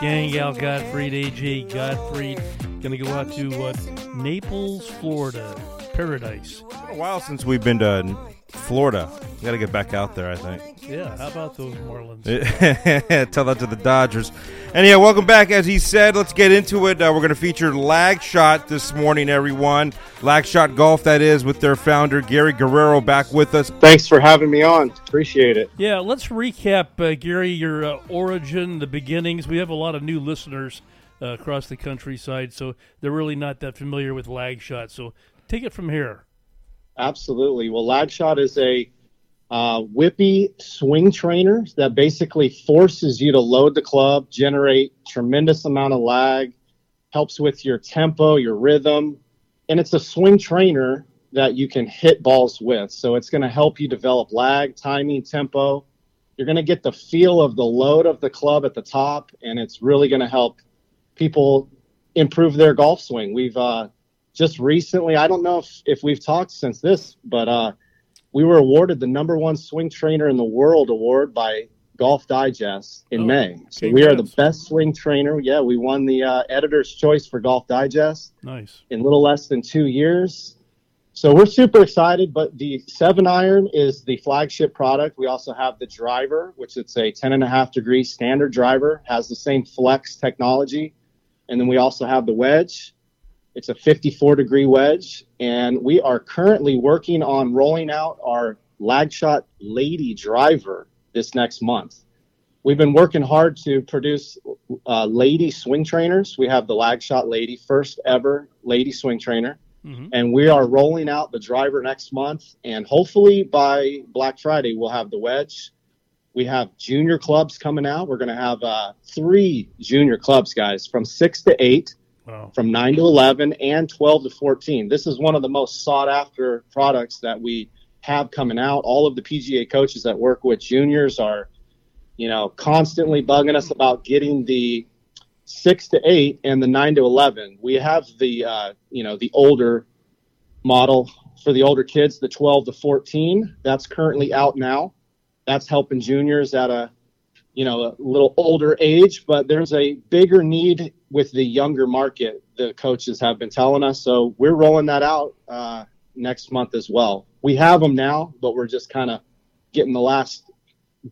Gang Al Gottfried, AJ Gottfried. Gonna go out to what? Uh, Naples, Florida. Paradise. It's been a while since we've been to Florida. We got to get back out there, I think. Yeah, how about those Marlins? Tell that to the Dodgers. Anyhow, welcome back. As he said, let's get into it. Uh, we're going to feature Lag Shot this morning, everyone. Lag Shot Golf, that is, with their founder, Gary Guerrero, back with us. Thanks for having me on. Appreciate it. Yeah, let's recap, uh, Gary, your uh, origin, the beginnings. We have a lot of new listeners uh, across the countryside, so they're really not that familiar with Lag Shot. So take it from here. Absolutely. Well, Lag Shot is a uh, whippy swing trainer that basically forces you to load the club, generate tremendous amount of lag, helps with your tempo, your rhythm, and it's a swing trainer that you can hit balls with. So it's going to help you develop lag, timing, tempo. You're going to get the feel of the load of the club at the top, and it's really going to help people improve their golf swing. We've uh, just recently, I don't know if, if we've talked since this, but uh, we were awarded the number one swing trainer in the world award by Golf Digest in Oh, May. So we are the best swing trainer. Yeah, we won the uh, editor's choice for Golf Digest Nice. in little less than two years. So we're super excited, but the seven iron is the flagship product. We also have the driver, which it's a 10 and a half degree standard driver, has the same flex technology. And then we also have the wedge. It's a 54 degree wedge. And we are currently working on rolling out our lag shot lady driver this next month. We've been working hard to produce uh, lady swing trainers. We have the lag shot lady, first ever lady swing trainer hmm and we are rolling out the driver next month and hopefully by black friday we'll have the wedge we have junior clubs coming out we're going to have uh, three junior clubs guys from 6 to 8 Wow. from 9 to 11 and 12 to 14 this is one of the most sought after products that we have coming out all of the pga coaches that work with juniors are you know constantly bugging us about getting the six to eight and the nine to eleven. We have the uh, you know the older model for the older kids, the twelve to fourteen. That's currently out now. That's helping juniors at a you know a little older age, but there's a bigger need with the younger market. The coaches have been telling us, so we're rolling that out uh, next month as well. We have them now, but we're just kind of getting the last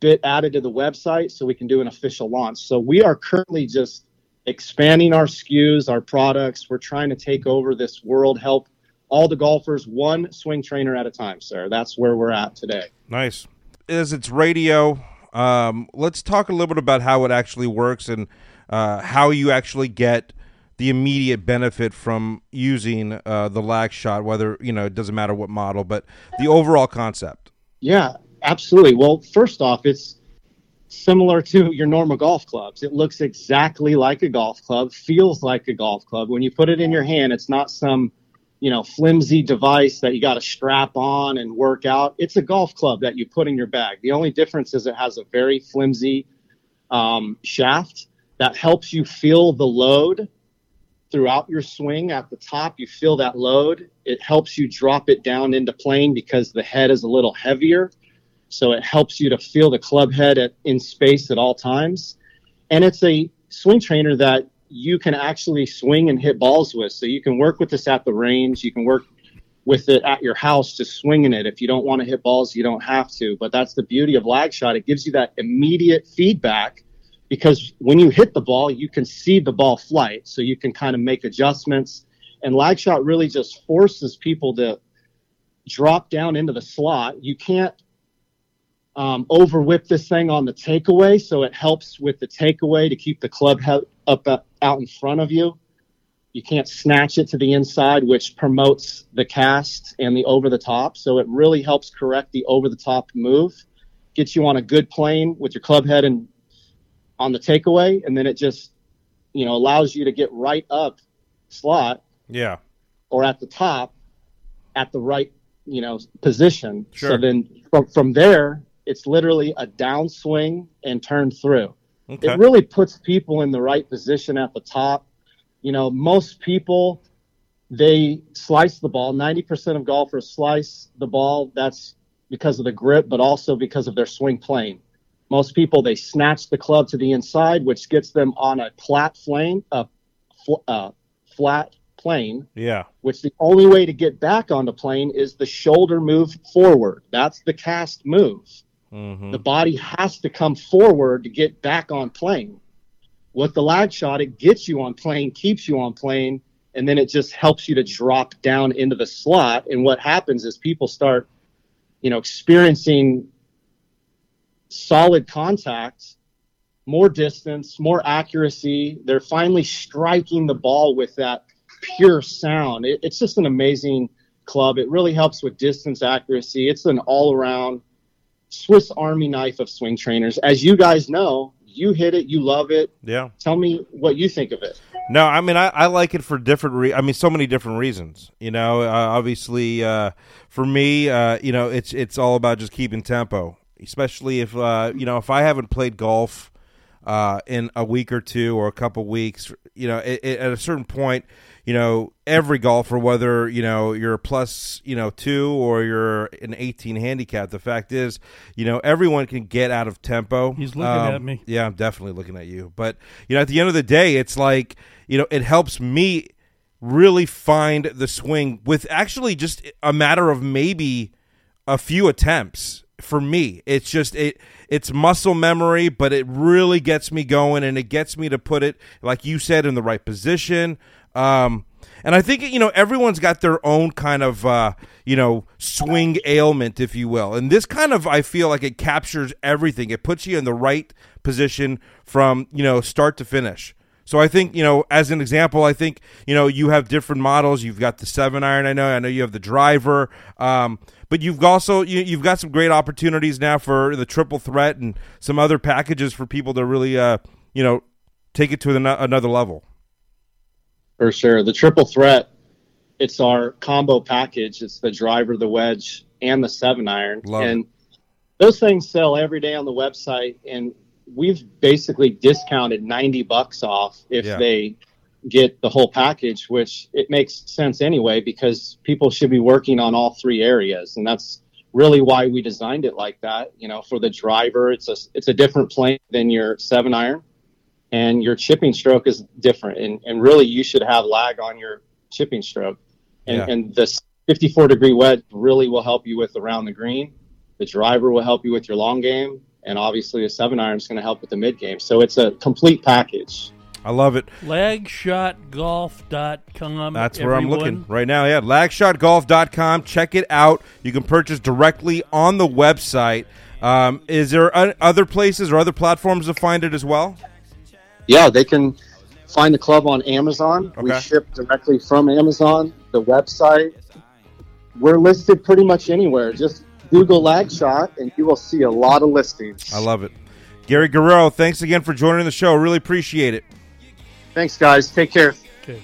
bit added to the website so we can do an official launch. So we are currently just expanding our SKUs, our products. We're trying to take over this world, help all the golfers one swing trainer at a time, sir. That's where we're at today. Nice. As it's radio, um, let's talk a little bit about how it actually works and uh, how you actually get the immediate benefit from using uh, the lag shot, whether, you know, it doesn't matter what model, but the overall concept. Yeah, absolutely. Well, first off, it's similar to your normal golf clubs. It looks exactly like a golf club, feels like a golf club. When you put it in your hand, it's not some, you know, flimsy device that you got to strap on and work out. It's a golf club that you put in your bag. The only difference is it has a very flimsy um, shaft that helps you feel the load throughout your swing at the top you feel that load it helps you drop it down into plane because the head is a little heavier so it helps you to feel the club head at, in space at all times and it's a swing trainer that you can actually swing and hit balls with. So you can work with this at the range. You can work with it at your house just swinging it. If you don't want to hit balls you don't have to. But that's the beauty of lag shot. It gives you that immediate feedback because when you hit the ball, you can see the ball flight, so you can kind of make adjustments. And lag shot really just forces people to drop down into the slot. You can't um, over whip this thing on the takeaway, so it helps with the takeaway to keep the club head up uh, out in front of you. You can't snatch it to the inside, which promotes the cast and the over the top. So it really helps correct the over the top move, gets you on a good plane with your club head and on the takeaway, and then it just you know allows you to get right up slot Yeah. or at the top at the right you know position. Sure. So then from from there, it's literally a downswing and turn through. Okay. It really puts people in the right position at the top. You know, most people they slice the ball. Ninety percent of golfers slice the ball. That's because of the grip, but also because of their swing plane. most people they snatch the club to the inside, which gets them on a flat plane, a fl- uh, flat plane. Yeah. Which the only way to get back on the plane is the shoulder move forward. That's the cast move. Mm-hmm. The body has to come forward to get back on plane. With the lag shot, it gets you on plane, keeps you on plane, and then it just helps you to drop down into the slot. And what happens is people start, you know, experiencing solid contact, more distance, more accuracy. They're finally striking the ball with that pure sound. It, it's just an amazing club. It really helps with distance accuracy. It's an all around Swiss Army knife of swing trainers. As you guys know, you hit it, you love it. Yeah. Tell me what you think of it. No, I mean I, I like it for different. Re- I mean, so many different reasons. You know, uh, obviously, uh, for me, uh, you know, it's it's all about just keeping tempo, especially if uh, you know if I haven't played golf uh, in a week or two or a couple weeks. You know, it, it, at a certain point, you know, every golfer, whether you know you're a plus, you know, two or you're an 18 handicap, the fact is, you know, everyone can get out of tempo. He's looking Um, at me. Yeah, I'm definitely looking at you. But you know, at the end of the day, it's like you know, it helps me really find the swing with actually just a matter of maybe a few attempts for me it's just it it's muscle memory but it really gets me going and it gets me to put it like you said in the right position um and I think you know everyone's got their own kind of uh, you know swing ailment, if you will, and this kind of I feel like it captures everything. It puts you in the right position from you know start to finish. So I think you know, as an example, I think you know you have different models. You've got the seven iron. I know. I know you have the driver, um, but you've also you, you've got some great opportunities now for the triple threat and some other packages for people to really uh, you know take it to the, another level. For sure, the triple threat. It's our combo package. It's the driver, the wedge, and the seven iron. Love it. and those things sell every day on the website, and we've basically discounted 90 bucks off if Yeah. they get the whole package, which it makes sense anyway because people should be working on all three areas, and that's really why we designed it like that. You know, for the driver, it's a it's a different plane than your seven iron, and your chipping stroke is different, and and really you should have lag on your chipping stroke, and Yeah. and the 54 degree wedge really will help you with around the green. The driver will help you with your long game, and obviously a seven iron is going to help with the mid game. So it's a complete package. I love it. Lagshotgolf.com. That's where I'm looking right now. Yeah, lagshotgolf.com. Check it out. You can purchase directly on the website. Um, is there other places or other platforms to find it as well? Yeah, they can find the club on Amazon. We ship directly from Amazon, the website. We're listed pretty much anywhere. Just Google Lag Shot, and you will see a lot of listings. I love it. Gary Guerrero, thanks again for joining the show. Really appreciate it. Thanks, guys. Take care. Okay.